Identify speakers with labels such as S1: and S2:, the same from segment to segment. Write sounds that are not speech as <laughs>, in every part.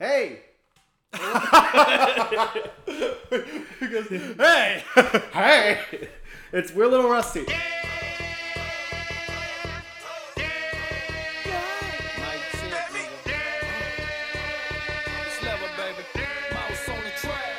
S1: Hey. <laughs>
S2: He goes, hey!
S1: Hey. It's we're a little rusty.
S3: Mike Chip, nigga. This level, baby. Mouse on the track.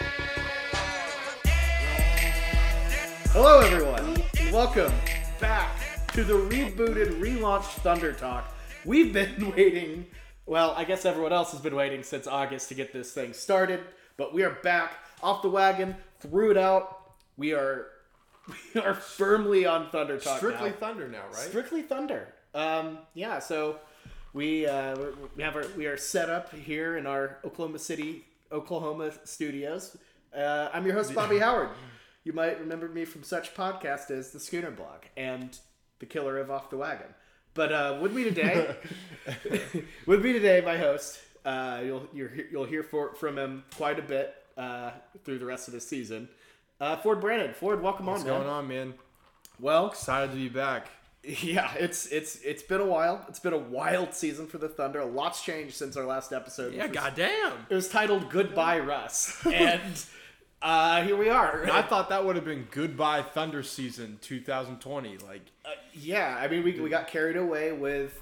S1: Hello, everyone. Welcome back to the rebooted, relaunched Thunder Talk. We've been <laughs> waiting. Well, I guess everyone else has been waiting since August to get this thing started, but we are back off the wagon, threw it out. We are <laughs> we are firmly on Thunder Talk
S2: Strictly
S1: now.
S2: Thunder now, right?
S1: Strictly Thunder. Um, yeah, so we uh, we have our we are set up here in our Oklahoma City, Oklahoma studios. Uh, I'm your host Bobby <laughs> Howard. You might remember me from such podcasts as the Schooner Blog and the Killer of Off the Wagon. But uh, with me today, <laughs> <laughs> with me today, my host. Uh, you'll you're, you'll hear for, from him quite a bit uh, through the rest of the season. Uh, Ford Brandon. Ford, welcome
S2: What's
S1: on, man.
S2: going on, man?
S1: Well,
S2: Excited to be back. <laughs>
S1: yeah, it's it's it's been a while. It's been a wild season for the Thunder. A lot's changed since our last episode.
S2: Yeah,
S1: was-
S2: goddamn.
S1: It was titled "Goodbye Russ," and uh, here we are.
S2: I <laughs> thought that would have been goodbye Thunder season 2020. Like,
S1: Uh, yeah, I mean, we we got carried away with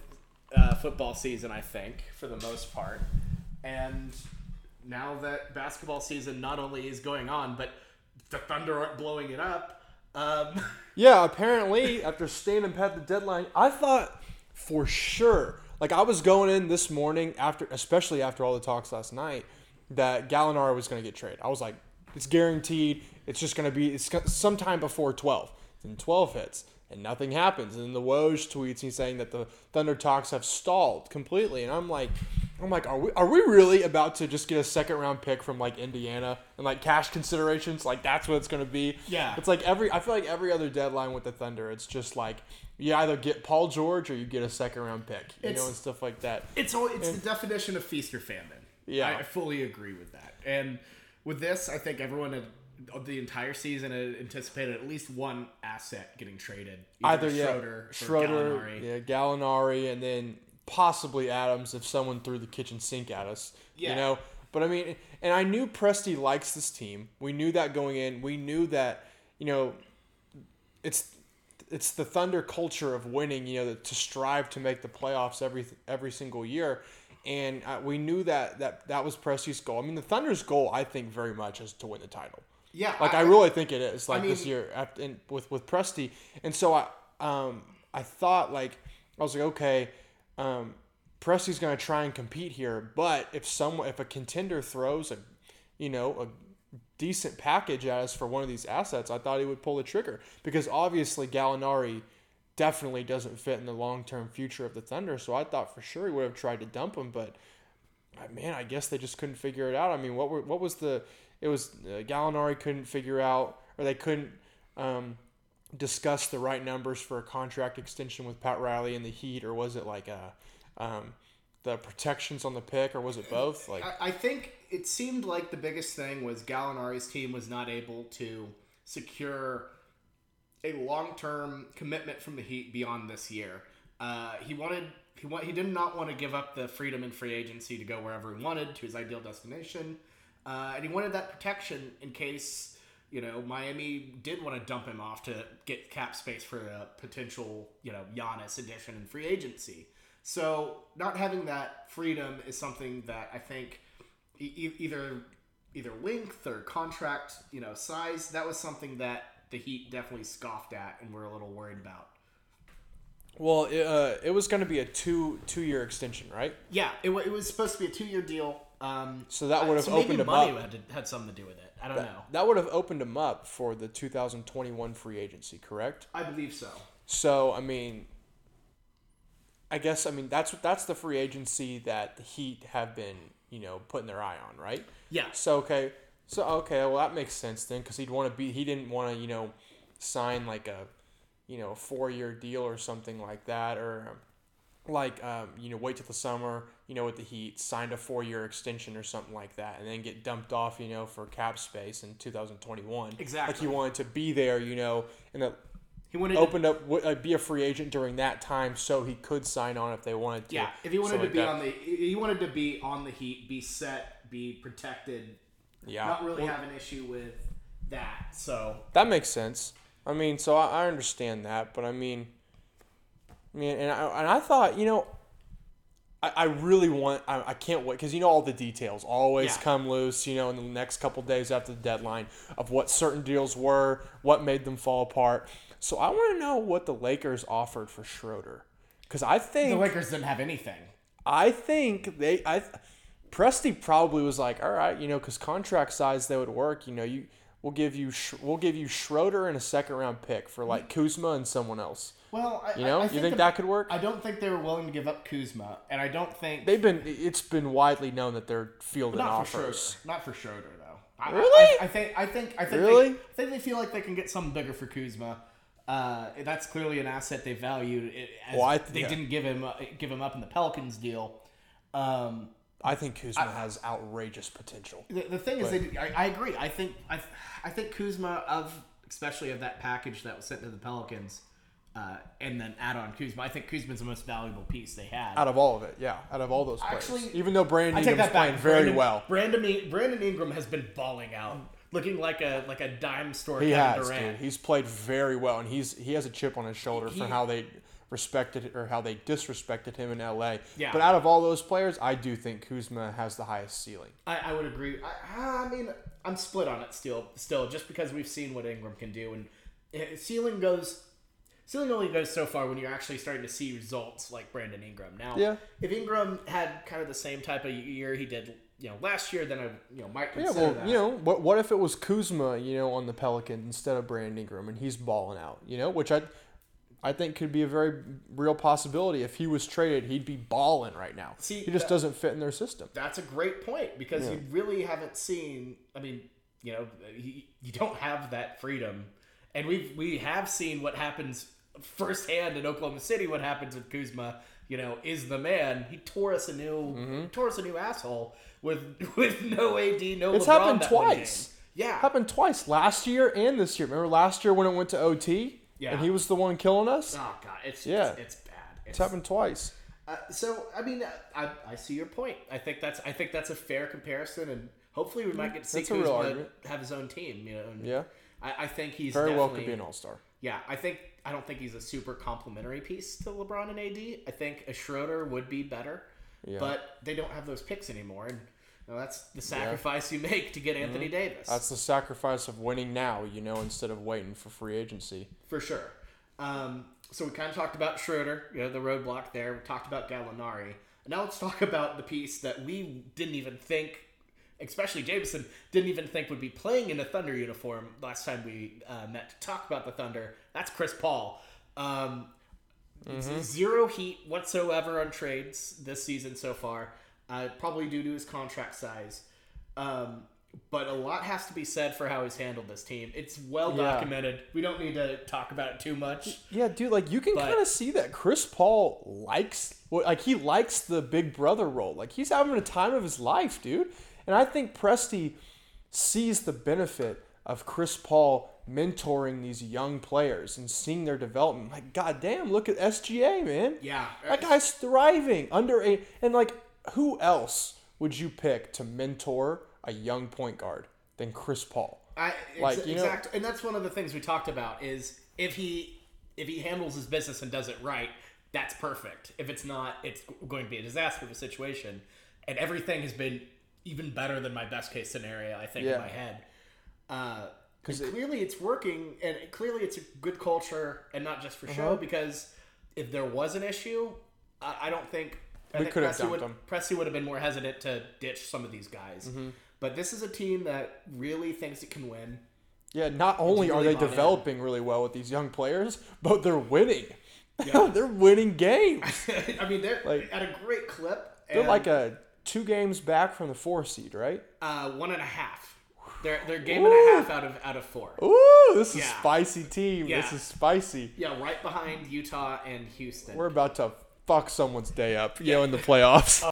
S1: uh, football season. I think for the most part, and now that basketball season not only is going on, but the Thunder aren't blowing it up. Um, <laughs>
S2: yeah, apparently after staying up at the deadline, I thought for sure. Like I was going in this morning after, especially after all the talks last night, that Gallinari was going to get traded. I was like, it's guaranteed. It's just going to be it's sometime before 12. Then 12 hits and nothing happens. And then the Woj tweets me saying that the Thunder talks have stalled completely. And I'm like, I'm like, are we are we really about to just get a second round pick from like Indiana and like cash considerations? Like that's what it's going to be.
S1: Yeah.
S2: It's like every I feel like every other deadline with the Thunder, it's just like you either get Paul George or you get a second round pick, you
S1: It's-
S2: know, and stuff like that.
S1: It's all, it's the definition of feast or famine.
S2: Yeah.
S1: I, I fully agree with that. And with this, I think everyone had of the entire season had anticipated at least one asset getting traded.
S2: Either yeah,
S1: Schroeder, or
S2: Schroeder,
S1: Gallinari.
S2: yeah, Gallinari, and then possibly Adams if someone threw the kitchen sink at us.
S1: Yeah.
S2: You know, but I mean, and I knew Presti likes this team. We knew that going in. We knew that you know, it's it's the Thunder culture of winning. You know, to strive to make the playoffs every every single year. And uh, we knew that, that that was Presti's goal. I mean, the Thunder's goal, I think, very much is to win the title.
S1: Yeah,
S2: Like I, really think it is like
S1: I
S2: this year after, in, with with Presti, and so I um I thought like I was like okay, um, Presti's gonna try and compete here, but if someone if a contender throws a you know a decent package at us for one of these assets, I thought he would pull the trigger because obviously Gallinari definitely doesn't fit in the long term future of the Thunder, so I thought for sure he would have tried to dump him, but uh, man, I guess they just couldn't figure it out. I mean, what were what was the? It was uh, Gallinari couldn't figure out, or they couldn't um, discuss the right numbers for a contract extension with Pat Riley and the Heat, or was it like uh um, the protections on the pick, or was it both? Like,
S1: I, I think it seemed like the biggest thing was Gallinari's team was not able to secure a long-term commitment from the Heat beyond this year. Uh, he wanted he want, he did not want to give up the freedom in free agency to go wherever he wanted to his ideal destination, uh, and he wanted that protection in case you know Miami did want to dump him off to get cap space for a potential you know Giannis addition in free agency. So not having that freedom is something that I think e- either either length or contract you know size that was something that the Heat definitely scoffed at and were a little worried about.
S2: well, it, uh, it was going to be a two two year extension, right?
S1: Yeah, it, wa- it was supposed to be a two year deal. Um,
S2: So that would have
S1: so maybe
S2: opened him
S1: money
S2: up.
S1: Had, had something to do with it. I don't know.
S2: That would have opened him up for the 2021 free agency, correct?
S1: I believe so.
S2: So I mean, I guess I mean that's that's the free agency that the Heat have been you know putting their eye on, right?
S1: Yeah.
S2: So okay, so okay, well that makes sense then because he'd want to be he didn't want to you know sign like a you know four year deal or something like that or um, like um, you know wait till the summer you know with the Heat signed a four year extension or something like that and then get dumped off you know for cap space in 2021
S1: Exactly.
S2: like he wanted to be there you know in the
S1: He wanted to-
S2: opened up, w- uh, be a free agent during that time, so he could sign on if they wanted to.
S1: Yeah, if he wanted to be
S2: like
S1: on the, he wanted to be on the Heat, be set, be protected,
S2: that. Yeah,
S1: not really
S2: Well,
S1: have an issue with that. So
S2: that makes sense. I mean, so I, I understand that, but I mean, I mean, and I, and I thought, you know, I, I really want, I, I can't wait because you know all the details always
S1: Yeah.
S2: come loose, you know, in the next couple days after the deadline of what certain deals were, what made them fall apart. So I want to know what the Lakers offered for Schroeder, because I think
S1: the Lakers didn't have anything.
S2: I think they I Presti probably was like, all right, you know, because contract size they would work. You know, you we'll give you we'll give you Schroeder and a second round pick for like Kuzma and someone else.
S1: Well, I,
S2: You know,
S1: I, I
S2: you think
S1: the-
S2: that could work?
S1: I don't think they were willing to give up Kuzma, and I don't think
S2: They've been it's been widely known that they're fielding
S1: not for Schroeder.
S2: offers.
S1: Not for Schroeder though. I,
S2: Really?
S1: I, think I think I think
S2: Really?
S1: they, I think they feel like they can get something bigger for Kuzma. Uh, that's clearly an asset they valued. It, as
S2: Well, I-
S1: they
S2: yeah.
S1: didn't give him uh, give him up in the Pelicans deal. Um,
S2: I think Kuzma has outrageous potential.
S1: The, the thing is, they, I, I agree. I think I, I think Kuzma of especially of that package that was sent to the Pelicans, uh, and then add on Kuzma. I think Kuzma's the most valuable piece they had.
S2: Out of all of it, yeah, out of all those players,
S1: Actually,
S2: even though Brandon
S1: I
S2: Ingram's playing very
S1: Brandon,
S2: well,
S1: Brandon Brandon Ingram has been balling out, looking like a like a dime store.
S2: he
S1: Kevin
S2: has,
S1: Durant.
S2: dude. He's played very well, and he's he has a chip on his shoulder for how they respected or how they disrespected him in L.A.
S1: Yeah.
S2: But out of all those players, I do think Kuzma has the highest ceiling.
S1: I, I would agree. I, I mean, I'm split on it still. Still, just because we've seen what Ingram can do, and eh, ceiling goes. Ceiling only goes so far when you're actually starting to see results like Brandon Ingram. Now,
S2: Yeah.
S1: if Ingram had kind of the same type of year he did, you know, last year, then I, you know, might consider Yeah,
S2: well,
S1: that.
S2: you know, what what if it was Kuzma, you know, on the Pelicans instead of Brandon Ingram, and he's balling out, you know, which I, I think could be a very real possibility. If he was traded, he'd be balling right now.
S1: See,
S2: he just
S1: that-
S2: doesn't fit in their system.
S1: That's a great point because you really haven't seen. I mean, you know, you, you don't have that freedom, and we've we have seen what happens firsthand in Oklahoma City. What happens with Kuzma? You know, is the man. He tore us a new
S2: Mm-hmm.
S1: tore us a new asshole with <laughs> with no AD, no.
S2: It's
S1: LeBron
S2: happened twice.
S1: Yeah,
S2: Happened twice last year and this year. Remember last year when it went to OT,
S1: Yeah.
S2: and he was the one killing us.
S1: Oh god, it's
S2: Yeah.
S1: it's, it's bad. It's,
S2: It's happened twice.
S1: Uh, so I mean, I, I see your point. I think that's I think that's a fair comparison, and hopefully we might get to see
S2: That's
S1: Kuzma have his own team. You know, and
S2: Yeah,
S1: I, I think he's
S2: very well could be an all star.
S1: Yeah, I think I don't think he's a super complimentary piece to LeBron and AD. I think a Schroeder would be better,
S2: Yeah.
S1: but they don't have those picks anymore, and you that's the sacrifice you make to get Anthony Davis
S2: Mm-hmm. That's the sacrifice of winning now, you know, instead of waiting for free agency.
S1: for sure. Um, so we kind of talked about Schroeder, you know, the roadblock there. We talked about Gallinari. Now let's talk about the piece that we didn't even think, especially Jameson, didn't even think would be playing in a Thunder uniform last time we uh, met to talk about the Thunder. That's Chris Paul. Um, Zero heat whatsoever on trades this season so far, uh, probably due to his contract size. Um, but a lot has to be said for how he's handled this team. It's well
S2: Yeah.
S1: documented. We don't need to talk about it too much.
S2: Yeah, dude, like you can kind of see that Chris Paul likes like he likes the big brother role. Like he's having a time of his life, dude. And I think Presti sees the benefit of Chris Paul mentoring these young players and seeing their development. Like, goddamn, look at SGA, man.
S1: Yeah.
S2: That guy's thriving under a and like who else would you pick to mentor a young point guard than Chris Paul?
S1: I,
S2: Like,
S1: like
S2: you know-
S1: exact, and that's one of the things we talked about is if he if he handles his business and does it right, that's perfect. If it's not, it's going to be a disaster of a situation. And everything has been even better than my best case scenario. I think
S2: Yeah.
S1: in my head. Uh,
S2: 'Cause
S1: because
S2: it-
S1: clearly it's working, and clearly it's a good culture, and not just for
S2: Uh-huh.
S1: show. Because if there was an issue, I, I don't think I
S2: We could have dumped
S1: would,
S2: them.
S1: Presti would have been more hesitant to ditch some of these guys.
S2: Mm-hmm.
S1: But this is a team that really thinks it can win.
S2: Yeah, not only are they
S1: bought in.
S2: developing really well with these young players, but they're winning.
S1: Yeah. <laughs>
S2: they're winning games. <laughs>
S1: I mean, they're
S2: Like-
S1: at a great clip.
S2: They're like a two games back from the four seed, right?
S1: uh, one and a half. <sighs> They're they're game and a half out of out of four.
S2: Ooh, this is
S1: Yeah.
S2: spicy team. This is spicy.
S1: Yeah, right behind Utah and Houston.
S2: We're about to fuck someone's day up, you know, in the <laughs> playoffs.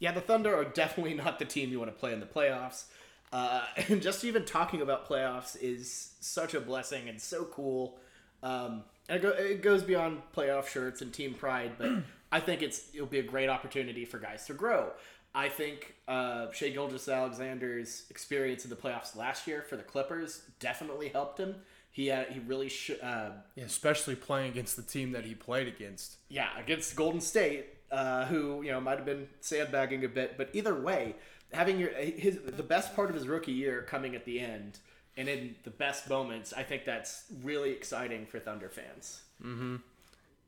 S1: Yeah, the Thunder are definitely <laughs> not the team you want to play in the playoffs. Uh, <laughs> and just even talking about playoffs is such a blessing and so cool. Um, and it, go, it goes beyond playoff shirts and team pride, but <clears throat> I think it's it'll be a great opportunity for guys to grow. I think uh, Shai Gilgeous-Alexander's experience in the playoffs last year for the Clippers definitely helped him. He uh, he really should. Uh,
S2: Yeah, especially playing against the team that he played against.
S1: yeah, against Golden State, uh, who you know might have been sandbagging a bit, but either way, having your his the best part of his rookie year coming at the end and in the best moments, I think that's really exciting for Thunder fans.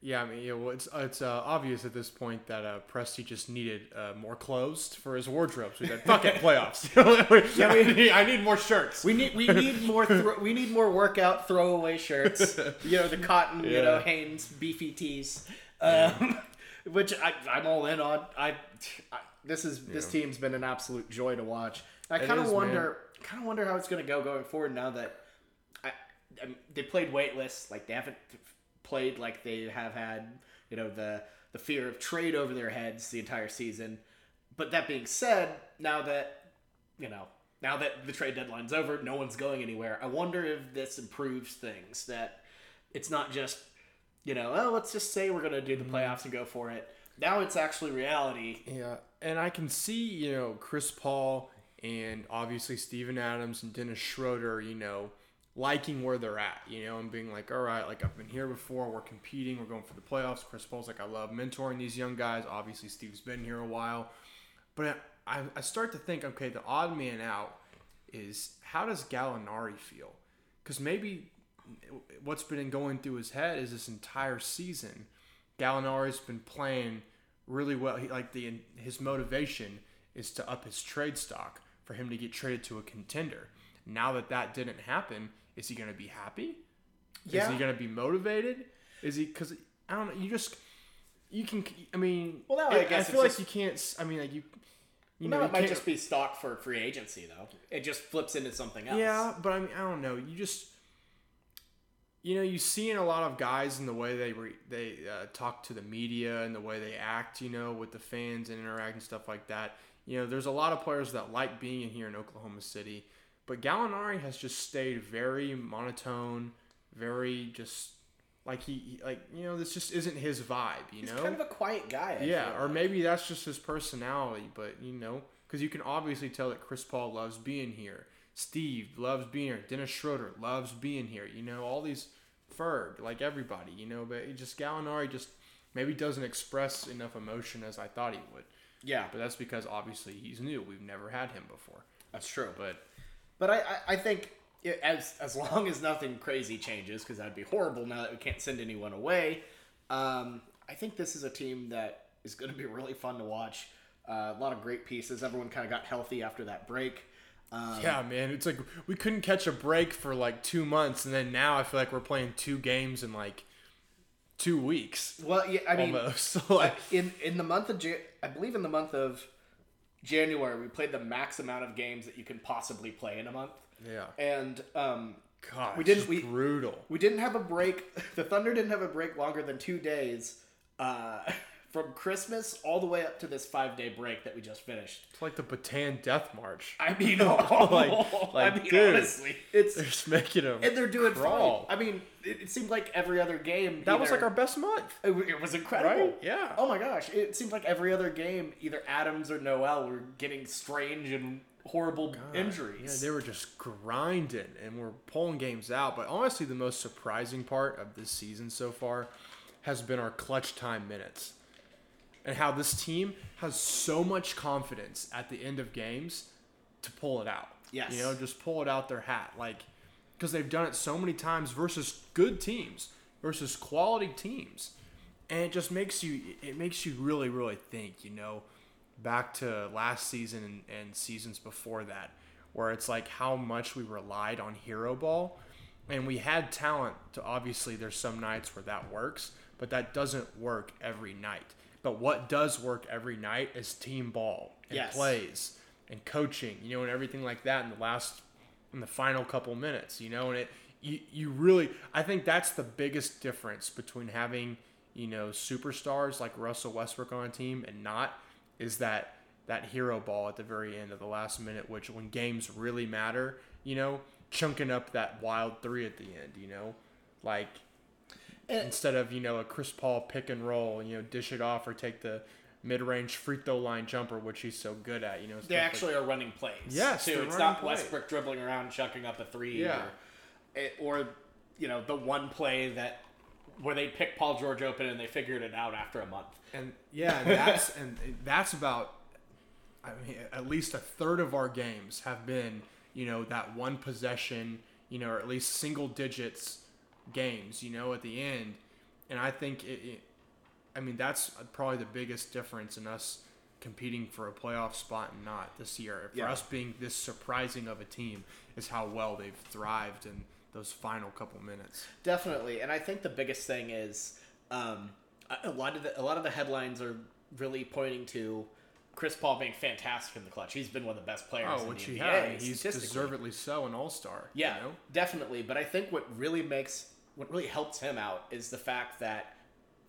S2: Yeah, I mean, yeah, well, it's it's uh, obvious at this point that uh, Presti just needed uh, more clothes for his wardrobe. So he said, "Fuck it, playoffs." <laughs> yeah, I, need, <laughs> I need more shirts.
S1: We need we need more thro- we need more workout throwaway shirts. <laughs> You know the cotton, you know
S2: Yeah.
S1: Hanes beefy tees, um, which I, I'm all in on. I, I this is this
S2: Yeah.
S1: team's been an absolute joy to watch. I kind of wonder kind of wonder how it's going to go going forward now that I, I mean, they played weightless. Like they haven't played like they have had you know the the fear of trade over their heads the entire season. But that being said, now that you know, now that the trade deadline's over, no one's going anywhere. I wonder if this improves things. That it's not just, you know, oh, let's just say we're going to do the mm-hmm. playoffs and go for it. Now it's actually reality.
S2: Yeah, and I can see you know Chris Paul and obviously Steven Adams and Dennis Schroeder, you know, liking where they're at, you know, and being like, all right, like I've been here before, we're competing, we're going for the playoffs. Chris Paul's like, I love mentoring these young guys. Obviously, Steve's been here a while, but I, I start to think, okay, the odd man out is how does Gallinari feel? Because maybe what's been going through his head is this entire season, Gallinari's been playing really well. He, like the his motivation is to up his trade stock for him to get traded to a contender. Now that that didn't happen, is he going to be happy?
S1: Yeah.
S2: Is he going to be motivated? Is he because I don't know. You just you can. I mean,
S1: Well, now I
S2: I,
S1: guess
S2: feel like
S1: just-
S2: you can't. I mean, like you. You
S1: No,
S2: know,
S1: it might just be stock for free agency, though. It just flips into something else.
S2: Yeah, but I mean, I don't know. You just, you know, you see in a lot of guys in the way they re, they uh, talk to the media and the way they act, you know, with the fans and interact and stuff like that. You know, there's a lot of players that like being in here in Oklahoma City, but Gallinari has just stayed very monotone, very just like he like you know this just isn't his vibe, you know.
S1: He's
S2: know.
S1: kind of a quiet guy. I
S2: Yeah, or
S1: like.
S2: maybe that's just his personality, but you know, because you can obviously tell that Chris Paul loves being here. Steve loves being here. Dennis Schroeder loves being here. You know, all these Ferg, like everybody, you know, but it just Gallinari just maybe doesn't express enough emotion as I thought he would.
S1: yeah,
S2: But that's because obviously he's new. We've never had him before.
S1: that's true.
S2: But
S1: But I, I, I think it, as as long as nothing crazy changes, because that'd be horrible now that we can't send anyone away. Um, I think this is a team that is going to be really fun to watch. Uh, a lot of great pieces. Everyone kind of got healthy after that break. Um,
S2: yeah, man, it's like we couldn't catch a break for like two months, and then now I feel like we're playing two games in like two weeks
S1: Well, yeah, I mean,
S2: almost. <laughs> Like,
S1: in in the month of I believe in the month of January, we played the max amount of games that you can possibly play in a month.
S2: yeah.
S1: And um,
S2: God,
S1: We didn't. we-
S2: brutal.
S1: We didn't have a break. <laughs> The Thunder didn't have a break longer than two days uh, <laughs> from Christmas all the way up to this five day break that we just finished.
S2: It's like the Bataan Death March.
S1: I mean, <laughs> oh,
S2: Like-
S1: I
S2: like,
S1: mean,
S2: dude.
S1: honestly, it's
S2: They're just making them.
S1: and they're doing
S2: crawl.
S1: fine. I mean, it, it seemed like every other game.
S2: That was like our best month.
S1: It, it was incredible.
S2: Right? Yeah.
S1: Oh my gosh! It seemed like every other game, either Adams or Noel were getting strange and horrible injuries.
S2: Yeah, they were just grinding and we're pulling games out. But honestly, the most surprising part of this season so far has been our clutch time minutes. And how this team has so much confidence at the end of games to pull it out.
S1: Yes.
S2: You know, just pull it out their hat. Like, because they've done it so many times versus good teams, versus quality teams. And it just makes you, it makes you really, really think, you know, back to last season and, and seasons before that, where it's like how much we relied on hero ball. And we had talent to obviously, there's some nights where that works, but that doesn't work every night. But what does work every night is team ball and
S1: Yes.
S2: plays and coaching, you know, and everything like that in the last in the final couple minutes, you know, and it you, you really I think that's the biggest difference between having, you know, superstars like Russell Westbrook on a team and not is that that hero ball at the very end of the last minute, which when games really matter, you know, chunking up that wild three at the end, you know, like
S1: And-
S2: instead of you know a Chris Paul pick and roll, you know, dish it off or take the mid-range free throw line jumper, which he's so good at, you know.
S1: They
S2: stuff like-
S1: actually are running plays.
S2: Yes,
S1: too. It's not
S2: plays.
S1: Westbrook dribbling around, chucking up a three.
S2: Yeah.
S1: Or, eh, or, you know, the one play that where they picked Paul George open and they figured it out after a month.
S2: and yeah, and that's and that's about. I mean, at least a third of our games have been, you know, that one possession, you know, or at least single digits games, you know, at the end. And I think it, it I mean, that's probably the biggest difference in us competing for a playoff spot and not this year. For
S1: Yeah.
S2: us being this surprising of a team is how well they've thrived in those final couple minutes.
S1: Definitely, and I think the biggest thing is um, a- lot of the a lot of the headlines are really pointing to Chris Paul being fantastic in the clutch. He's been one of the best players.
S2: Oh,
S1: in
S2: which
S1: the
S2: he
S1: NBA,
S2: had. He's deservedly so an all star.
S1: Yeah,
S2: You know?
S1: definitely. But I think what really makes what really helps him out is the fact that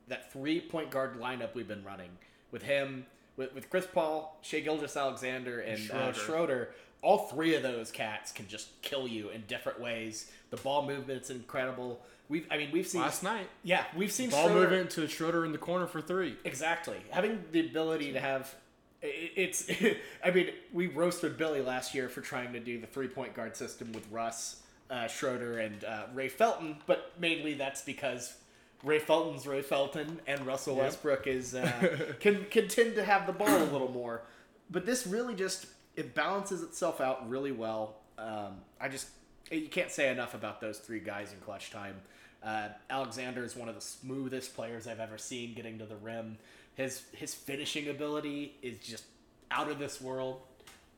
S1: that three point guard lineup we've been running with him, with, with Chris Paul, Shai Gilgeous-Alexander, and Schroeder. Uh,
S2: Schroeder.
S1: Schroeder. All three of those cats can just kill you in different ways. The ball movement's incredible. We've, I mean, we've seen
S2: Last night,
S1: Yeah, we've seen
S2: ball
S1: Schroeder,
S2: movement to Schroeder in the corner for three.
S1: Exactly. Having the ability to have it's <laughs> I mean, we roasted Billy last year for trying to do the three point guard system with Russ, uh, Schroeder, and uh, Ray Felton, but mainly that's because Ray Felton's Ray Felton and Russell Westbrook is uh, <laughs> can can tend to have the ball a little more. But this really just it balances itself out really well. Um, I just you can't say enough about those three guys in clutch time. Uh, Alexander is one of the smoothest players I've ever seen getting to the rim. His his finishing ability is just out of this world.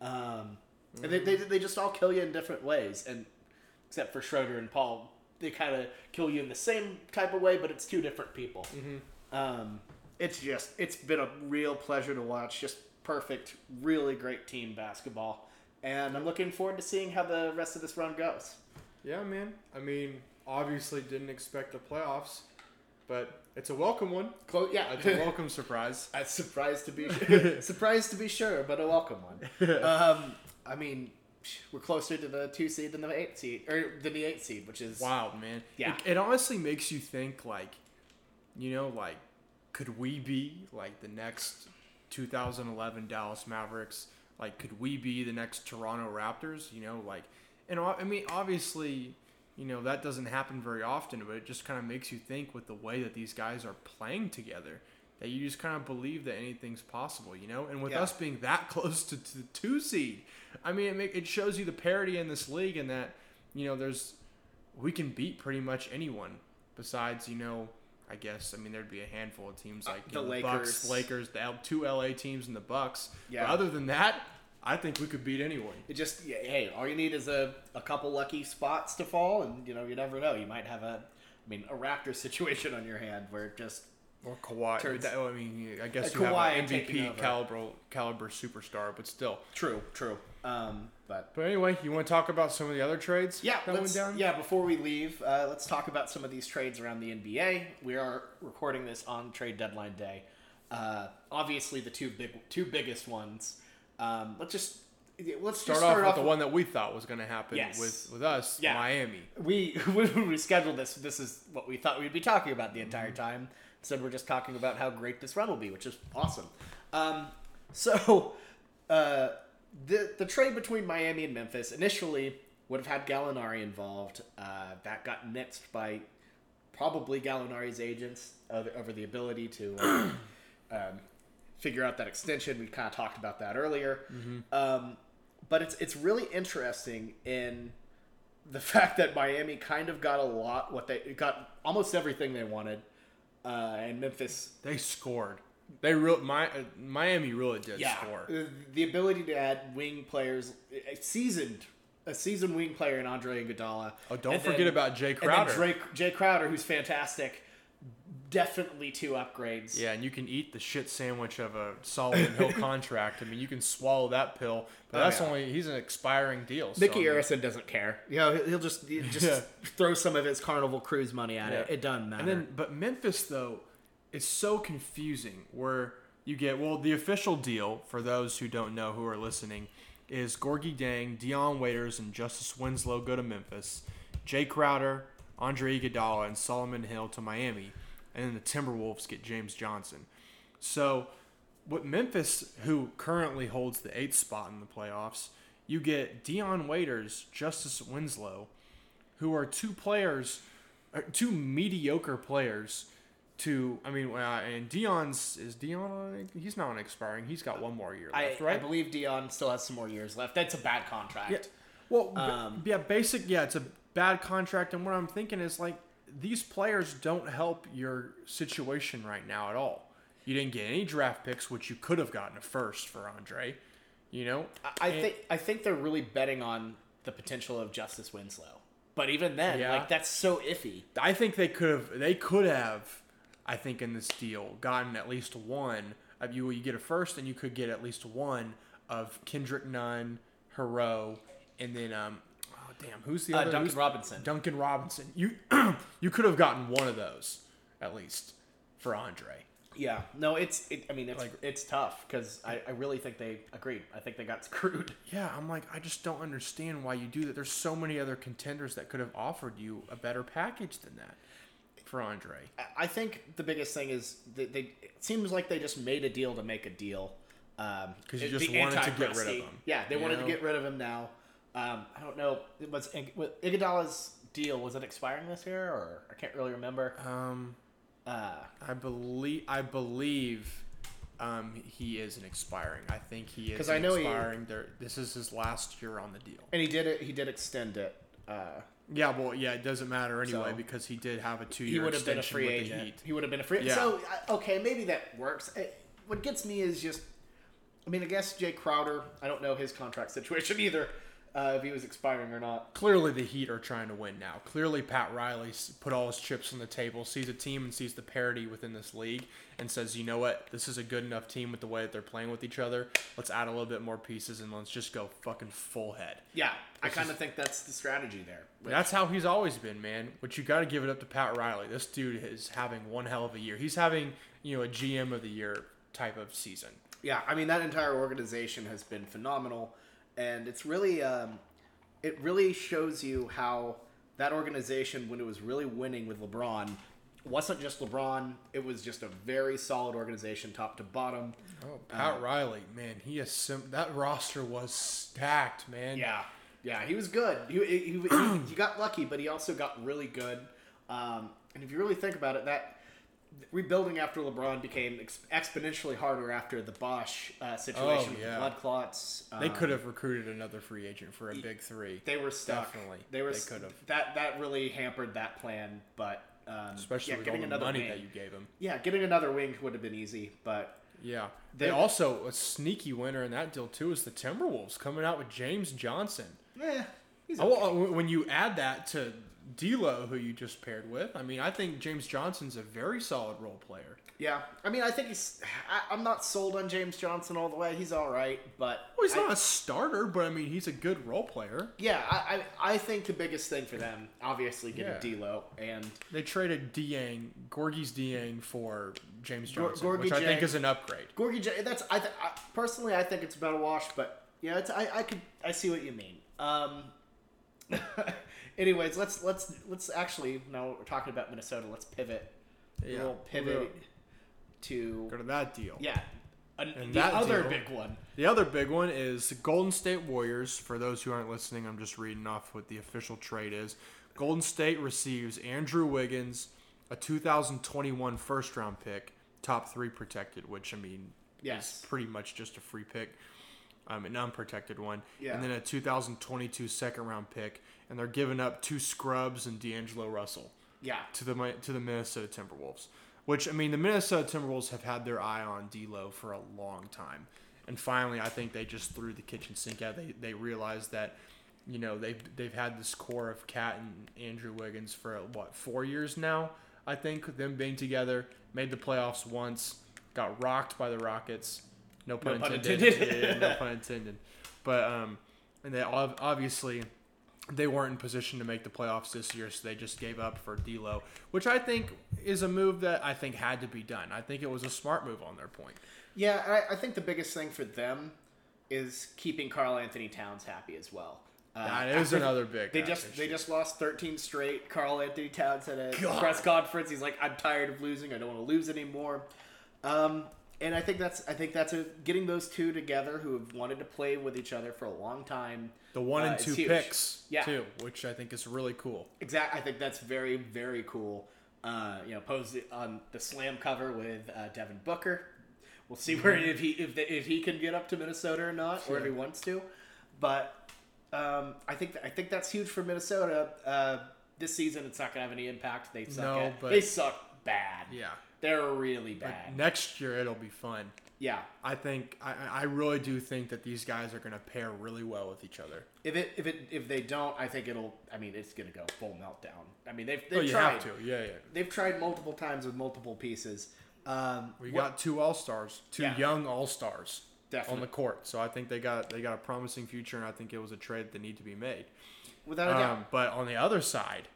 S1: Um, and they, they, they just all kill you in different ways, and except for Schroeder and Paul, they kind of kill you in the same type of way, but it's two different people. Um, it's just it's been a real pleasure to watch. Just perfect, really great team basketball, and I'm looking forward to seeing how the rest of this run goes.
S2: Yeah, man. I mean, obviously didn't expect the playoffs, but it's a welcome one.
S1: Close, yeah,
S2: It's a welcome surprise. <laughs>
S1: I'm surprised to be <laughs> surprised to be sure, but a welcome one. <laughs> Um, I mean, we're closer to the two seed than the eight seed, or than the eight seed, which is
S2: Wild, man.
S1: Yeah.
S2: It, it honestly makes you think, like, you know, like, could we be like the next 2011 Dallas Mavericks? Like, could we be the next Toronto Raptors? You know, like, and I mean, obviously, you know, that doesn't happen very often, but it just kind of makes you think with the way that these guys are playing together that you just kind of believe that anything's possible, you know? And with
S1: Yeah.
S2: us being that <laughs> close to, to the two seed, I mean, it, make, it shows you the parity in this league and that, you know, there's, we can beat pretty much anyone besides, you know, I guess, I mean, there'd be a handful of teams uh, like
S1: the
S2: you know,
S1: Lakers.
S2: Bucks, Lakers, the L- two LA teams and the Bucks.
S1: Yeah.
S2: But other than that, I think we could beat anyone.
S1: it just yeah, hey, all you need is a, a couple lucky spots to fall, and you know you never know. You might have a, I mean, a Raptor <laughs> situation on your hand where it just
S2: Or Kawhi. That- I mean, I guess
S1: Uh,
S2: you have an MVP caliber caliber superstar, but still.
S1: true, true. Um, but
S2: But anyway, you want to talk about some of the other trades
S1: Yeah,
S2: that went down?
S1: yeah. Before we leave, uh, let's talk about some of these trades around the NBA. We are recording this on trade deadline day. Uh, obviously, the two big, two biggest ones. Um, let's just let's
S2: Start
S1: just
S2: off
S1: start
S2: with
S1: off
S2: the one that we thought was going to happen
S1: Yes.
S2: with, with us,
S1: Yeah.
S2: Miami.
S1: we when <laughs> we scheduled this. This is what we thought we'd be talking about the entire time. Instead, we're just talking about how great this run will be, which is awesome. Um, so, uh, the the trade between Miami and Memphis initially would have had Gallinari involved. Uh, that got nixed by probably Gallinari's agents over, over the ability to uh, <clears throat> um, figure out that extension. We kind of talked about that earlier. Um, but it's it's really interesting in the <laughs> fact that Miami kind of got a lot what they got almost everything they wanted, uh, and Memphis
S2: They scored. They real my uh, Miami really did
S1: yeah
S2: score.
S1: the ability to add wing players, a seasoned a seasoned wing player in Andre Iguodala.
S2: Oh, don't
S1: And
S2: forget
S1: then-
S2: about
S1: Jae
S2: Crowder.
S1: Jae Crowder, who's fantastic. Definitely two upgrades.
S2: Yeah, and you can eat the shit sandwich of a Solomon Hill <laughs> contract. I mean, you can swallow that pill, but
S1: Oh,
S2: that's
S1: yeah.
S2: only he's an expiring deal. so, Micky mean,
S1: Arison doesn't care. You know, he'll- just he'll just <laughs>
S2: Yeah.
S1: throw some of his Carnival Cruise money at it.
S2: Yeah.
S1: It doesn't matter.
S2: And then, but Memphis though, is so confusing. Where you get well the official deal for those who don't know who are listening is Gorgui Dieng, Dion Waiters, and Justice Winslow go to Memphis. Jae Crowder, Andre Iguodala, and Solomon Hill to Miami, and then the Timberwolves get James Johnson. So, with Memphis, who currently holds the eighth spot in the playoffs, you get Dion Waiters, Justice Winslow, who are two players, uh, two mediocre players. To I mean, uh, and Dion's is Dion on? He's not on expiring. He's got one more year
S1: I,
S2: left, right?
S1: I believe Dion still has some more years left. That's a bad contract.
S2: Yeah. Well, b-
S1: Um,
S2: yeah, basic. Yeah, it's a bad contract, and what I'm thinking is like these players don't help your situation right now at all. You didn't get any draft picks, which you could have gotten a first for Andre. You know,
S1: I
S2: And-
S1: think I think they're really betting on the potential of Justice Winslow. But even then,
S2: Yeah.
S1: like that's so iffy.
S2: I think they could have. They could have. I think in this deal, gotten at least one of you. You get a first, and you could get at least one of Kendrick Nunn, Herro, and then um, damn, who's the
S1: Uh,
S2: other?
S1: Duncan Robinson.
S2: Duncan Robinson. You <clears throat> you could have gotten one of those at least for Andre.
S1: Yeah, no, it's. It, I mean, it's
S2: Like-
S1: it's tough because I, I really think they agreed. I think they got <laughs> screwed.
S2: Yeah, I'm like I just don't understand why you do that. There's so many other contenders that could have offered you a better package than that for Andre.
S1: I- think the biggest thing is that they. It seems like they just made a deal to make a deal. Um,
S2: 'Cause you just wanted to get rid of him,
S1: Yeah, they wanted
S2: know?
S1: to get rid of him now. Um, I don't know. It was Ig- Iguodala's deal was it expiring this year or I can't really remember.
S2: Um,
S1: Uh,
S2: I believe I believe um, he isn't expiring. I think he is
S1: 'Cause I know he-
S2: expiring. There, this is his last year on the deal.
S1: and he did it. He did extend it. Uh,
S2: Yeah, well, yeah, it doesn't matter anyway
S1: So-
S2: because he did have a two-year
S1: would have been a free
S2: with
S1: agent.
S2: the Heat.
S1: He would have been a free.
S2: Yeah.
S1: So okay, maybe that works. What gets me is just, I mean, I guess Jae Crowder. I don't know his contract situation <laughs> either, uh, if he was expiring or not.
S2: Clearly, the Heat are trying to win now. Clearly, Pat Riley put all his chips on the table, sees a team and sees the parity within this league, and says, "You know what? This is a good enough team with the way that they're playing with each other. Let's add a little bit more pieces and let's just go fucking full head."
S1: Yeah, I kind of think that's the strategy there. Which-
S2: That's how he's always been, man. But you got to give it up to Pat Riley. This dude is having one hell of a year. He's having, you know, a GM of the year type of season.
S1: Yeah, I mean that entire organization has been phenomenal, and it's really, um, it really shows you how that organization, when it was really winning with LeBron, wasn't just LeBron. It was just a very solid organization, top to bottom.
S2: Oh, Pat Riley, man, he sim- that roster was stacked, man.
S1: Yeah, yeah, he was good. He he, he, he, he got lucky, but he also got really good. Um, and if you really think about it, that rebuilding after LeBron became ex- exponentially harder after the Bosh uh, situation with
S2: yeah.
S1: the blood clots.
S2: They
S1: Um,
S2: could have recruited another free agent for a big three.
S1: They were stuck.
S2: Definitely.
S1: They were.
S2: They
S1: s-
S2: could've.
S1: That that really hampered that plan, but um,
S2: Especially
S1: yeah,
S2: with all
S1: getting
S2: the
S1: another
S2: money
S1: wing.
S2: that you gave him.
S1: Yeah, getting another wing would have been easy, but
S2: Yeah. They
S1: They-
S2: also a sneaky winner in that deal too is the Timberwolves coming out with James Johnson.
S1: he's
S2: Oh,
S1: okay.
S2: uh, when you add that to D'Lo, who you just paired with, I mean, I think James Johnson's a very solid role player.
S1: yeah. I mean, I think he's. I, I'm not sold on James Johnson all the way. He's all right, but
S2: Well, he's
S1: I-
S2: not a starter, but I mean, he's a good role player.
S1: Yeah, I, I I think the biggest thing for them, obviously, getting
S2: Yeah.
S1: D'Lo and
S2: They traded Dieng, Gorgui's Dieng for James Johnson,
S1: Gorgui
S2: which I think is an upgrade.
S1: Gorgui. J- That's I, th- I personally I think it's about a wash, but yeah, it's I, I could I see what you mean. Um. <laughs> anyways, let's let's let's actually now we're talking about Minnesota. Let's pivot.
S2: Yeah,
S1: We'll pivot
S2: we'll
S1: to
S2: Go to that deal.
S1: yeah, an,
S2: And
S1: the
S2: that
S1: other
S2: deal-
S1: big one.
S2: The other big one is Golden State Warriors. For those who aren't listening, I'm just reading off what the official trade is. Golden State receives Andrew Wiggins, a 2021 first round pick, top three protected, which I mean
S1: Yes.
S2: is pretty much just a free pick, um, an unprotected one,
S1: Yeah.
S2: and then a 2022 second round pick, and they're giving up two scrubs and D'Angelo Russell
S1: Yeah,
S2: to the to the Minnesota Timberwolves. Which I mean, the Minnesota Timberwolves have had their eye on D'Lo for a long time, and finally, I think they just threw the kitchen sink out. They they realized that, you know, they've they've had this core of KAT and Andrew Wiggins for what four years now. I think them being together made the playoffs once, got rocked by the Rockets. No pun,
S1: No pun
S2: intended.
S1: intended. <laughs>
S2: Yeah, no pun intended. But um, and they obviously they weren't in position to make the playoffs this year, so they just gave up for D'Lo, which I think is a move that I think had to be done. I think it was a smart move on their point.
S1: Yeah, I, I think the biggest thing for them is keeping Karl-Anthony Towns happy as well. Uh,
S2: That is
S1: after-
S2: another big.
S1: They just they just lost 13 straight. Karl-Anthony Towns at a
S2: God.
S1: press conference. He's like, I'm tired of losing. I don't want to lose anymore. Um, and I think that's I think that's a getting those two together who have wanted to play with each other for a long time.
S2: the one
S1: uh,
S2: and two picks
S1: Yeah.
S2: too, which I think is really cool.
S1: Exactly, I think that's very very cool. Uh, you know, posed it on the slam cover with uh, Devin Booker. We'll see where if he if the, if he can get up to Minnesota or not, or if he wants to. But um, I think I think that's huge for Minnesota. Uh, this season, it's not going to have any impact. They suck.
S2: No,
S1: at-
S2: but-
S1: they suck bad.
S2: Yeah.
S1: They're really bad.
S2: Next year it'll be fun.
S1: yeah,
S2: I think I, I really do think that these guys are going to pair really well with each other.
S1: if it if it if they don't, I think it'll. I mean, it's going to go full meltdown. I mean, they've they've
S2: Oh,
S1: tried.
S2: to, yeah, yeah.
S1: They've tried multiple times with multiple pieces. Um,
S2: We
S1: what-
S2: got two all stars, two
S1: Yeah.
S2: young all stars on the court. So I think they got they got a promising future, and I think it was a trade that need to be made.
S1: without a doubt.
S2: Um, but on the other side,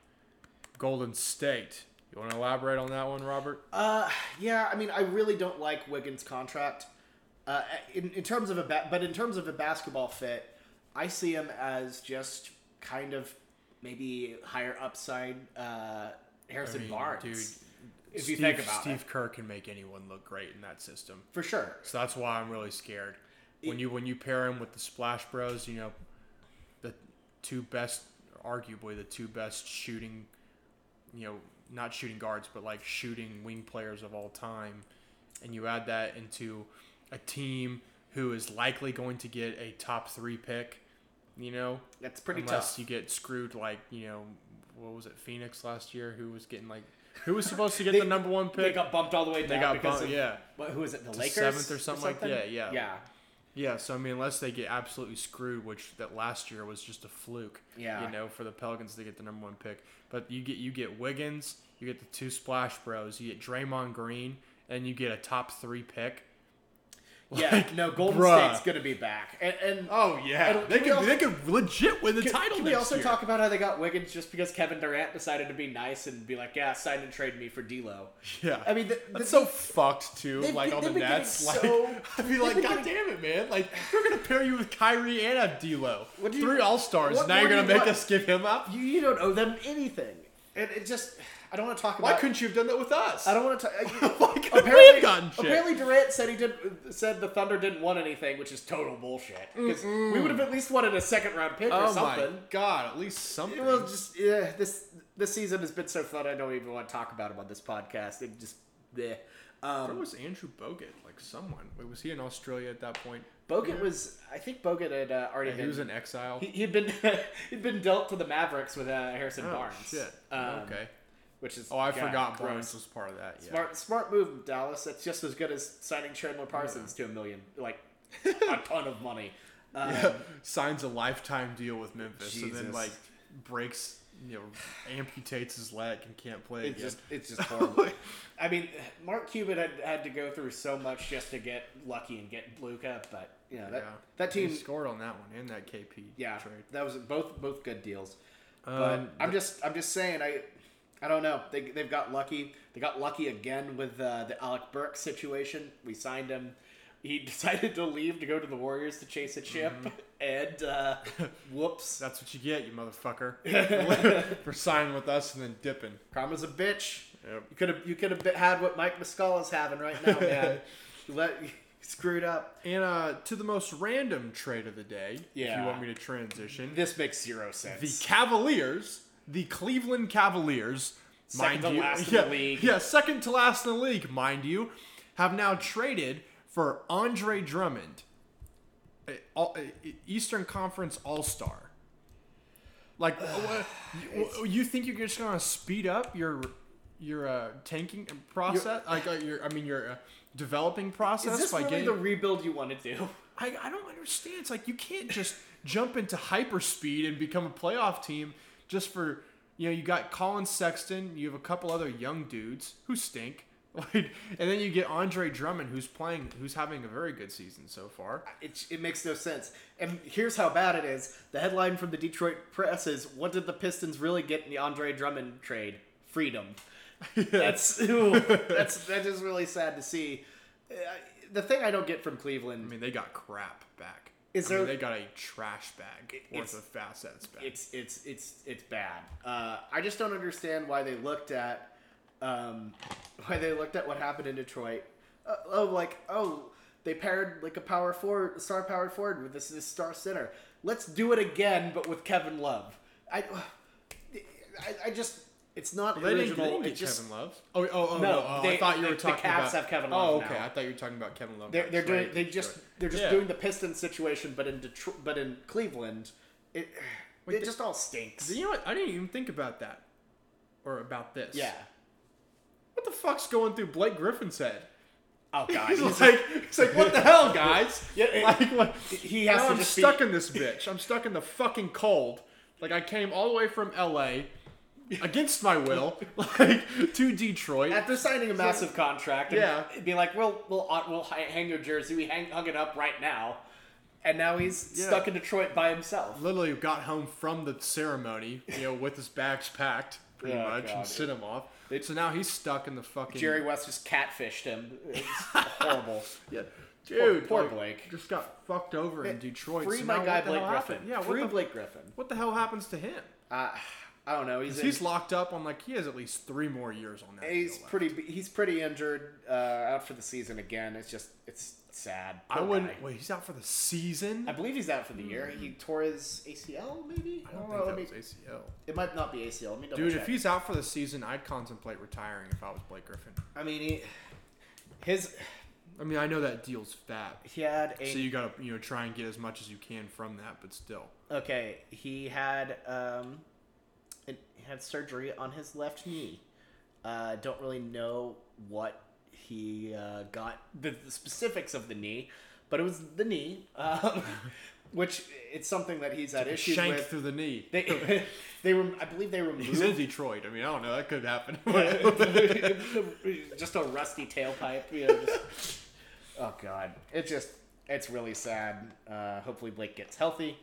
S2: Golden State. You want to elaborate on that one, Robert?
S1: Uh, yeah, I mean, I really don't like Wiggins' contract. Uh, in, in terms of a ba- but in terms of a basketball fit, I see him as just kind of maybe higher upside uh, Harrison
S2: I mean,
S1: Barnes.
S2: dude.
S1: if
S2: Steve,
S1: you think about
S2: Steve
S1: it, Steve
S2: Kerr can make anyone look great in that system.
S1: for sure.
S2: So that's why I'm really scared. When you when you pair him with the Splash Bros, you know, the two best, arguably the two best shooting, you know, not shooting guards, but like shooting wing players of all time, and you add that into a team who is likely going to get a top three pick, you know,
S1: That's pretty
S2: unless
S1: tough.
S2: you get screwed like you know, what was it, Phoenix last year, who was getting like, who was supposed to get
S1: They- <laughs>
S2: the number one pick?
S1: They got bumped all the way down
S2: They got
S1: because
S2: bumped,
S1: of
S2: yeah.
S1: what, who is it? The
S2: To
S1: Lakers,
S2: seventh or something like- yeah, yeah.
S1: yeah,
S2: Yeah, so I mean, unless they get absolutely screwed, which that last year was just a fluke.
S1: Yeah.
S2: You know, for the Pelicans to get the number one pick, but you get you get Wiggins, you get the two Splash Bros, you get Draymond Green, and you get a top three pick.
S1: Yeah.
S2: Like,
S1: no, Golden
S2: bruh.
S1: State's gonna be back, and, and
S2: Oh yeah,
S1: And
S2: they could
S1: also-
S2: they could legit win the
S1: Can,
S2: title.
S1: can we also
S2: year.
S1: talk about how they got Wiggins just because Kevin Durant decided to be nice and be like, "Yeah, sign and trade me for D'Lo."
S2: Yeah,
S1: I mean, the, the,
S2: that's so fucked too. Like on the Nets, like
S1: so- <laughs>
S2: I'd be like, God
S1: getting-
S2: damn it, man! Like we're gonna pair you with Kyrie and a D'Lo,
S1: What do you-
S2: three All Stars. Now you're gonna make
S1: want?
S2: us give him up.
S1: you, you don't owe them anything, and it just I don't want to talk about.
S2: Why couldn't you have done that with us?
S1: I don't want to. <laughs>
S2: Why couldn't we
S1: apparently,
S2: have gotten shit?
S1: apparently Durant said he did said the Thunder didn't want anything, which is total bullshit. Because we would have at least wanted a second round pick or
S2: Oh my
S1: something.
S2: god! At least something.
S1: Well, just yeah, this this season has been so fun. I don't even want to talk about him on this podcast. It just bleh.
S2: Where
S1: Um,
S2: was Andrew Bogut? Like someone. Wait, was he in Australia at that point?
S1: Bogut was. I think Bogut had uh, already
S2: Yeah,
S1: been.
S2: he was in exile.
S1: He, he'd been <laughs> he'd been dealt to the Mavericks with uh, Harrison
S2: oh
S1: Barnes.
S2: shit.
S1: Um,
S2: okay.
S1: Which is
S2: Oh, I forgot
S1: gross.
S2: Barnes was part of that. Yeah.
S1: Smart smart move, Dallas. That's just as good as signing Chandler Parsons to a million, like a <laughs> ton of money. Um,
S2: Yeah. Signs a lifetime deal with Memphis, and then like breaks, you know, amputates his leg and can't play
S1: It's
S2: again.
S1: just it's just <laughs> horrible. I mean, Mark Cuban had, had to go through so much just to get lucky and get Luka, but you know that
S2: yeah.
S1: that team.
S2: he scored on that one and that KP
S1: Yeah,
S2: trade.
S1: that was both both good deals.
S2: Um,
S1: But I'm just I'm just saying I I don't know they they've got lucky they got lucky again with uh, the Alec Burks situation. We signed him. He <laughs> decided to leave to go to the Warriors to chase a chip,
S2: Mm-hmm. <laughs>
S1: and uh, <laughs> whoops,
S2: That's what you get, you motherfucker, for signing with us and then dipping.
S1: karma's a bitch.
S2: Yep.
S1: You could have you could have had what Mike Muscala's having right now, man. you let screwed up.
S2: And uh, to the most random trade of the day, if you want me to transition,
S1: This makes zero sense.
S2: the Cavaliers, the Cleveland Cavaliers,
S1: Second
S2: mind
S1: to
S2: you,
S1: last in
S2: yeah,
S1: the league.
S2: yeah, second to last in the league, mind you, have now traded for Andre Drummond, a, all- a- Eastern Conference All Star. Like, <sighs> what- you, you think you're just gonna speed up your your uh, tanking process? like, uh, your I mean, your uh, developing process
S1: Is this
S2: by
S1: really
S2: getting
S1: the rebuild you want to do?
S2: I, I don't understand. It's like you can't just jump into hyperspeed and become a playoff team just for you know you got Collin Sexton, you have a couple other young dudes who stink, <laughs> Like, and then you get Andre Drummond, who's playing, who's having a very good season so far.
S1: It, it makes no sense. And here's how bad it is. The headline from the Detroit Press is, "What did the Pistons really get in the Andre Drummond trade? Freedom." <laughs> That's ooh, that's that is really sad to see. Uh, the thing I don't get from Cleveland
S2: I mean, they got crap back.
S1: Is
S2: I mean, they got a trash bag worth of assets back.
S1: it's it's it's it's bad. Uh, I just don't understand why they looked at um, <laughs> why they looked at what happened in Detroit. Uh, oh, like oh, they paired like a power forward, star powered forward with this, this star center. Let's do it again, but with Kevin Love. I, <sighs> I, I just it's not
S2: Well, they didn't,
S1: original.
S2: they didn't get
S1: just
S2: Kevin Love. Oh, oh, oh
S1: No,
S2: no! oh,
S1: they-
S2: I thought you
S1: the-
S2: were
S1: the
S2: talking
S1: Cavs
S2: about.
S1: have Kevin Love.
S2: Oh, okay.
S1: now.
S2: I thought you were talking about Kevin Love.
S1: they're, they're doing
S2: traded
S1: they
S2: to
S1: just they're just
S2: Yeah.
S1: doing the Pistons situation, but in Detroit, but in Cleveland, it
S2: Wait,
S1: it
S2: they-
S1: just all stinks.
S2: You know what? I didn't even think about that, or about this.
S1: Yeah.
S2: What the fuck's going through Blake Griffin's head?
S1: Oh god.
S2: He's
S1: he's
S2: like, he's like, what the hell, guys? <laughs>
S1: Yeah, it-
S2: like, what?
S1: he has to
S2: I'm
S1: just be-
S2: stuck in this bitch. I'm stuck in the fucking cold. Like, I came all the way from L.A. <laughs> against my will, <laughs> like to Detroit.
S1: After signing a massive contract, and
S2: Yeah.
S1: be like, we'll we'll uh, we'll hang your jersey. We hang, hung it up right now, and now he's
S2: Yeah.
S1: stuck in Detroit by himself.
S2: Literally got home from the ceremony, you know, with his bags packed, pretty
S1: Oh,
S2: much,
S1: God,
S2: and sent him off. So now he's stuck in the fucking
S1: Jerry West just catfished him. It's <laughs> horrible.
S2: Yeah, dude,
S1: poor
S2: like,
S1: Blake.
S2: just got fucked over in Detroit.
S1: Free
S2: so
S1: my guy Blake Griffin.
S2: happened? Yeah,
S1: free
S2: the,
S1: Blake Griffin.
S2: what the hell happens to him?
S1: Uh, I don't know. He's in,
S2: he's locked up on like he has at least three more years on that.
S1: he's
S2: deal left.
S1: pretty he's pretty injured. Uh, out for the season again. It's just it's sad.
S2: I wouldn't
S1: guy.
S2: wait. He's out for the season.
S1: I believe he's out for the year. He tore his ACL, maybe.
S2: I don't
S1: know,
S2: think that
S1: me-
S2: was ACL.
S1: It might not be ACL. Let me
S2: Dude,
S1: check.
S2: if he's out for the season, I'd contemplate retiring if I was Blake Griffin.
S1: I mean, he, his
S2: I mean, I know that deal's fat,
S1: he had a
S2: so you gotta you know try and get as much as you can from that, but still.
S1: okay. He had um, had surgery on his left knee. Uh, don't really know what he uh, got the, the specifics of the knee, but it was the knee, um, <laughs> which it's something that he's had issues
S2: Shank
S1: with.
S2: through the knee.
S1: They, <laughs> they were, I believe they removed
S2: He's in Detroit. I mean, I don't know. That could happen. <laughs>
S1: just a rusty tailpipe. You know, just, oh god, it just it's really sad. Uh, hopefully Blake gets healthy.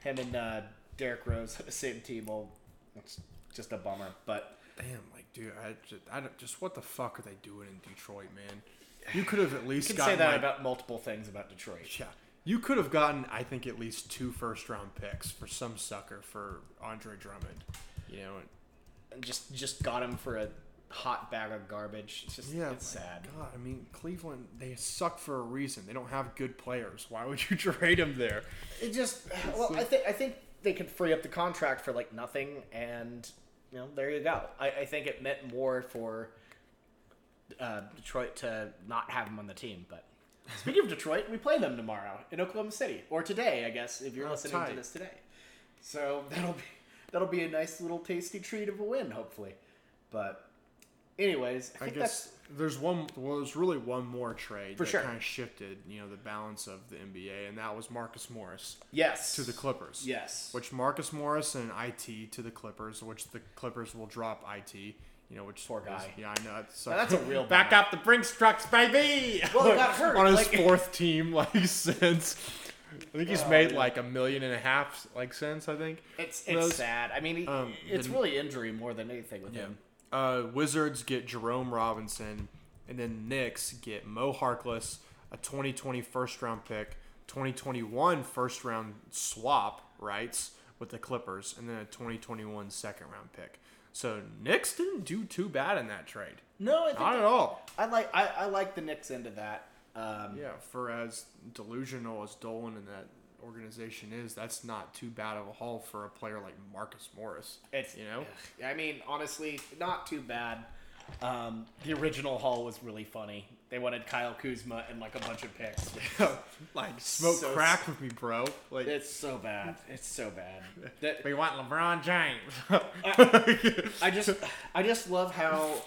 S1: Him and uh, Derrick Rose, same team. Well, it's just a bummer, but
S2: Damn, like, dude, I just, I don't, just what the fuck are they doing in Detroit, man? <sighs> You could have at least
S1: you can say that
S2: like,
S1: about multiple things about Detroit.
S2: Yeah. You could have gotten, I think, at least two first round picks for some sucker for Andre Drummond. You know, and-
S1: And just just got him for a hot bag of garbage. It's just
S2: yeah,
S1: it's sad.
S2: God, I mean, Cleveland, they suck for a reason. They don't have good players. Why would you <laughs> trade them there?
S1: It just well, I think I think they could free up the contract for like nothing, and you know, there you go. I, I think it meant more for uh, Detroit to not have him on the team. But speaking of Detroit, we play them tomorrow in Oklahoma City, or today, I guess, if you're
S2: Oh,
S1: listening to this today. So that'll be that'll be a nice little tasty treat of a win, hopefully. But anyways, I
S2: I guess there's one. Well, there's really one more trade
S1: For
S2: that
S1: sure.
S2: kind of shifted, you know, the balance of the NBA, and that was Marcus Morris
S1: yes
S2: to the Clippers.
S1: Yes.
S2: Which Marcus Morris and IT to the Clippers, which the Clippers will drop IT. You know, which
S1: Poor
S2: is-
S1: guy.
S2: yeah, I know. It's
S1: Now, that's a real <laughs>
S2: back up the Brinks trucks, baby. <laughs>
S1: Well, he got hurt,
S2: on his
S1: like-
S2: fourth team, <laughs> like since. I think he's
S1: Oh,
S2: made like a million and a half, like since I think.
S1: It's
S2: Those-
S1: it's sad. I mean, he,
S2: um,
S1: it's
S2: the-
S1: really injury more than anything with him.
S2: Uh, Wizards get Jerome Robinson, and then Knicks get Mo Harkless, a 2020 first round pick, 2021 first round swap rights with the Clippers, and then a 2021 second round pick. So Knicks didn't do too bad in that trade.
S1: No, I think
S2: Not at all.
S1: I like I, I like the Knicks into that. Um,
S2: Yeah, for as delusional as Dolan and that organization is, that's not too bad of a haul for a player like Marcus Morris.
S1: It's
S2: You know?
S1: I mean, honestly, not too bad. Um, the original haul was really funny. They wanted Kyle Kuzma and like a bunch of picks. <laughs>
S2: like smoke
S1: So-
S2: crack with me, bro. Like
S1: It's so bad. It's so bad. <laughs> That
S2: we want LeBron James. <laughs>
S1: I just I just love how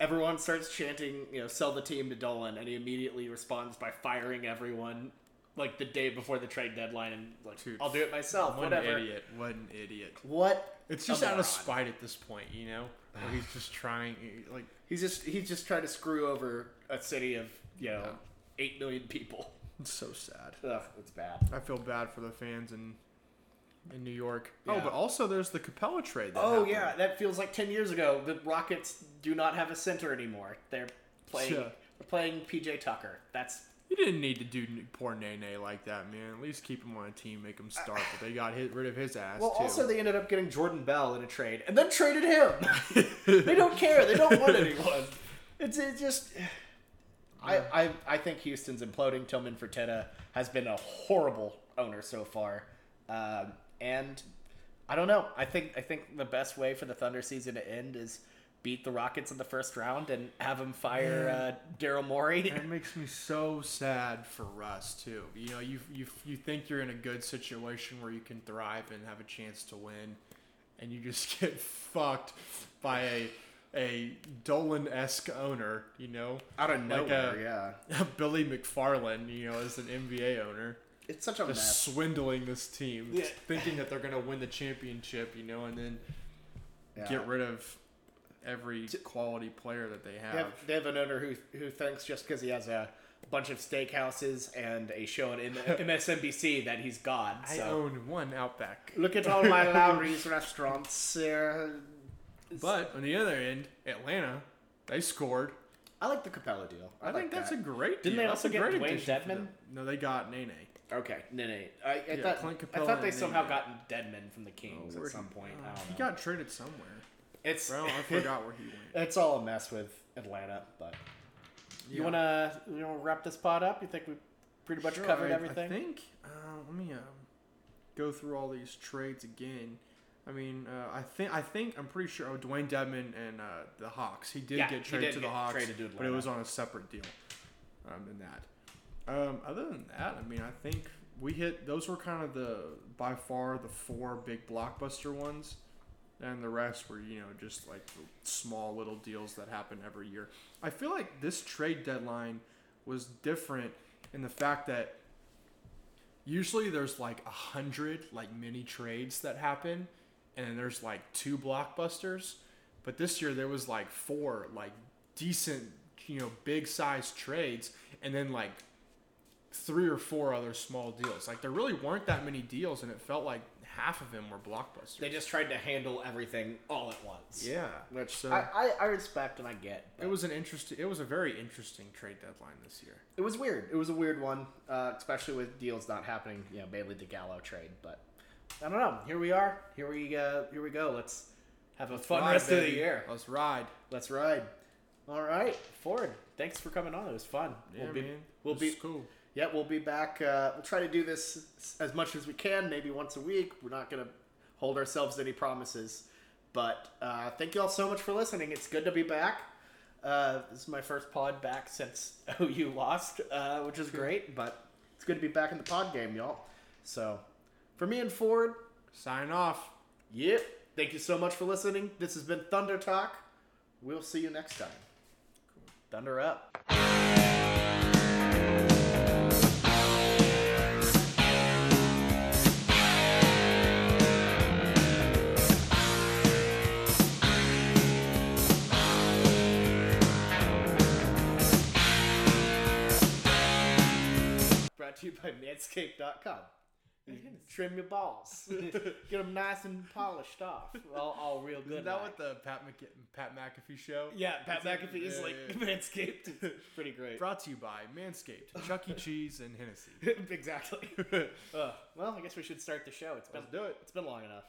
S1: everyone starts chanting, you know, sell the team to Dolan, and he immediately responds by firing everyone like the day before the trade deadline, and like
S2: Dude,
S1: I'll do it myself.
S2: what
S1: whatever.
S2: an idiot. What an idiot.
S1: What?
S2: It's just out of spite at this point, you know? where he's just <sighs> trying, like,
S1: He's just he's just trying to screw over a city of you know eight million people.
S2: it's so sad.
S1: Ugh, it's bad.
S2: I feel bad for the fans in in New York.
S1: Oh, yeah.
S2: Oh, but also there's the Capela trade. That
S1: Oh
S2: happened.
S1: yeah, that feels like ten years ago. The Rockets do not have a center anymore. They're playing
S2: Yeah.
S1: they're playing PJ Tucker. That's
S2: You didn't need to do poor Nene like that, man. At least keep him on a team, make him start. But they got hit, rid of his ass
S1: well.
S2: too.
S1: Also, they ended up getting Jordan Bell in a trade, and then traded him. <laughs> they don't care. They don't want anyone. It's it just. I, I I think Houston's imploding. Tillman Fertitta has been a horrible owner so far, um, and I don't know. I think I think the best way for the Thunder season to end is beat the Rockets in the first round and have them fire uh, Daryl Morey.
S2: And it makes me so sad for Russ too. You know, you you you think you're in a good situation where you can thrive and have a chance to win, and you just <laughs> get fucked by a a Dolan esque owner. You know,
S1: Out of
S2: Like
S1: nowhere, <laughs>
S2: a-
S1: yeah.
S2: Billy McFarland. You know, as an NBA owner.
S1: It's such a
S2: Just
S1: mess.
S2: swindling this team,
S1: Yeah.
S2: thinking that they're gonna win the championship, you know, and then
S1: Yeah.
S2: get rid of every quality player that they
S1: They
S2: have.
S1: have, they have an owner who who thinks just because he has a bunch of steakhouses and a show on MSNBC <laughs> that he's God.
S2: I own one Outback.
S1: look at all my <laughs> Lowry's restaurants. Uh,
S2: But on the other end, Atlanta, they scored.
S1: I like the Capela deal. I,
S2: I, think that's
S1: that.
S2: a great deal.
S1: Didn't
S2: they
S1: also
S2: a
S1: get Dewayne
S2: Dedmon? No, they got Nene.
S1: okay. No. I, I
S2: Yeah,
S1: thought
S2: Clint
S1: I thought they somehow
S2: Nene.
S1: got Dedmon from the Kings
S2: Where'd
S1: at some point.
S2: uh,
S1: I don't
S2: he got traded somewhere.
S1: It's
S2: Well, I <laughs> forgot where he went.
S1: it's all a mess with Atlanta. But you
S2: Yeah.
S1: wanna you wanna wrap this pod up? You think we pretty much
S2: Sure,
S1: covered
S2: I-
S1: everything?
S2: I think. Uh, let me um, go through all these trades again. I mean, uh, I think I think I'm pretty sure. Oh, Dewayne Dedmon and uh, the Hawks. He did
S1: Yeah,
S2: get traded
S1: did
S2: to the Hawks,
S1: to
S2: but it was on a separate deal. Um, than that. Um, other than that, I mean, I think we hit. Those were kind of the by far the four big blockbuster ones, and the rest were you know just like small little deals that happen every year. I feel like this trade deadline was different in the fact that usually there's like a hundred like mini trades that happen and then there's like two blockbusters but this year there was like four like decent you know big size trades and then like three or four other small deals like there really weren't that many deals and it felt like half of them were blockbusters
S1: They just tried to handle everything all at once.
S2: yeah
S1: Which
S2: so
S1: I, I, I respect and I get.
S2: it was an interesting it was a very interesting trade deadline this year
S1: It was weird. It was a weird one, uh, especially with deals not happening. You know, Bailey to Gallo trade, but I don't know. Here we are. Here we uh, here we go. Let's have a fun
S2: Ride,
S1: rest of the year.
S2: let's ride
S1: Let's ride. All right, Ford. Thanks for coming on. It was fun.
S2: yeah
S1: we'll be,
S2: man
S1: We'll be
S2: cool
S1: yeah. We'll be back. Uh, we'll try to do this as much as we can. Maybe once a week. We're not gonna hold ourselves to any promises. But uh, thank you all so much for listening. It's good to be back. Uh, this is my first pod back since <laughs> OU lost, uh, which is great. But it's good to be back in the pod game, y'all. So, for me and Ford,
S2: sign off
S1: yep. Thank you so much for listening. This has been Thunder Talk. We'll see you next time. Thunder up. Brought to you by Manscaped.com. You trim your balls, <laughs> get them nice and polished off, all, all real good.
S2: Isn't that
S1: like.
S2: what the Pat, Mc- Pat McAfee show?
S1: Yeah, Pat
S2: Is it?
S1: McAfee is
S2: Yeah,
S1: like
S2: yeah. <laughs>
S1: Manscaped. It's <laughs> pretty great.
S2: Brought to you by Manscaped, Chuck E. Cheese, and Hennessy.
S1: exactly. Uh, well, I guess we should start the show. It's been
S2: Let's do it.
S1: it's been long enough.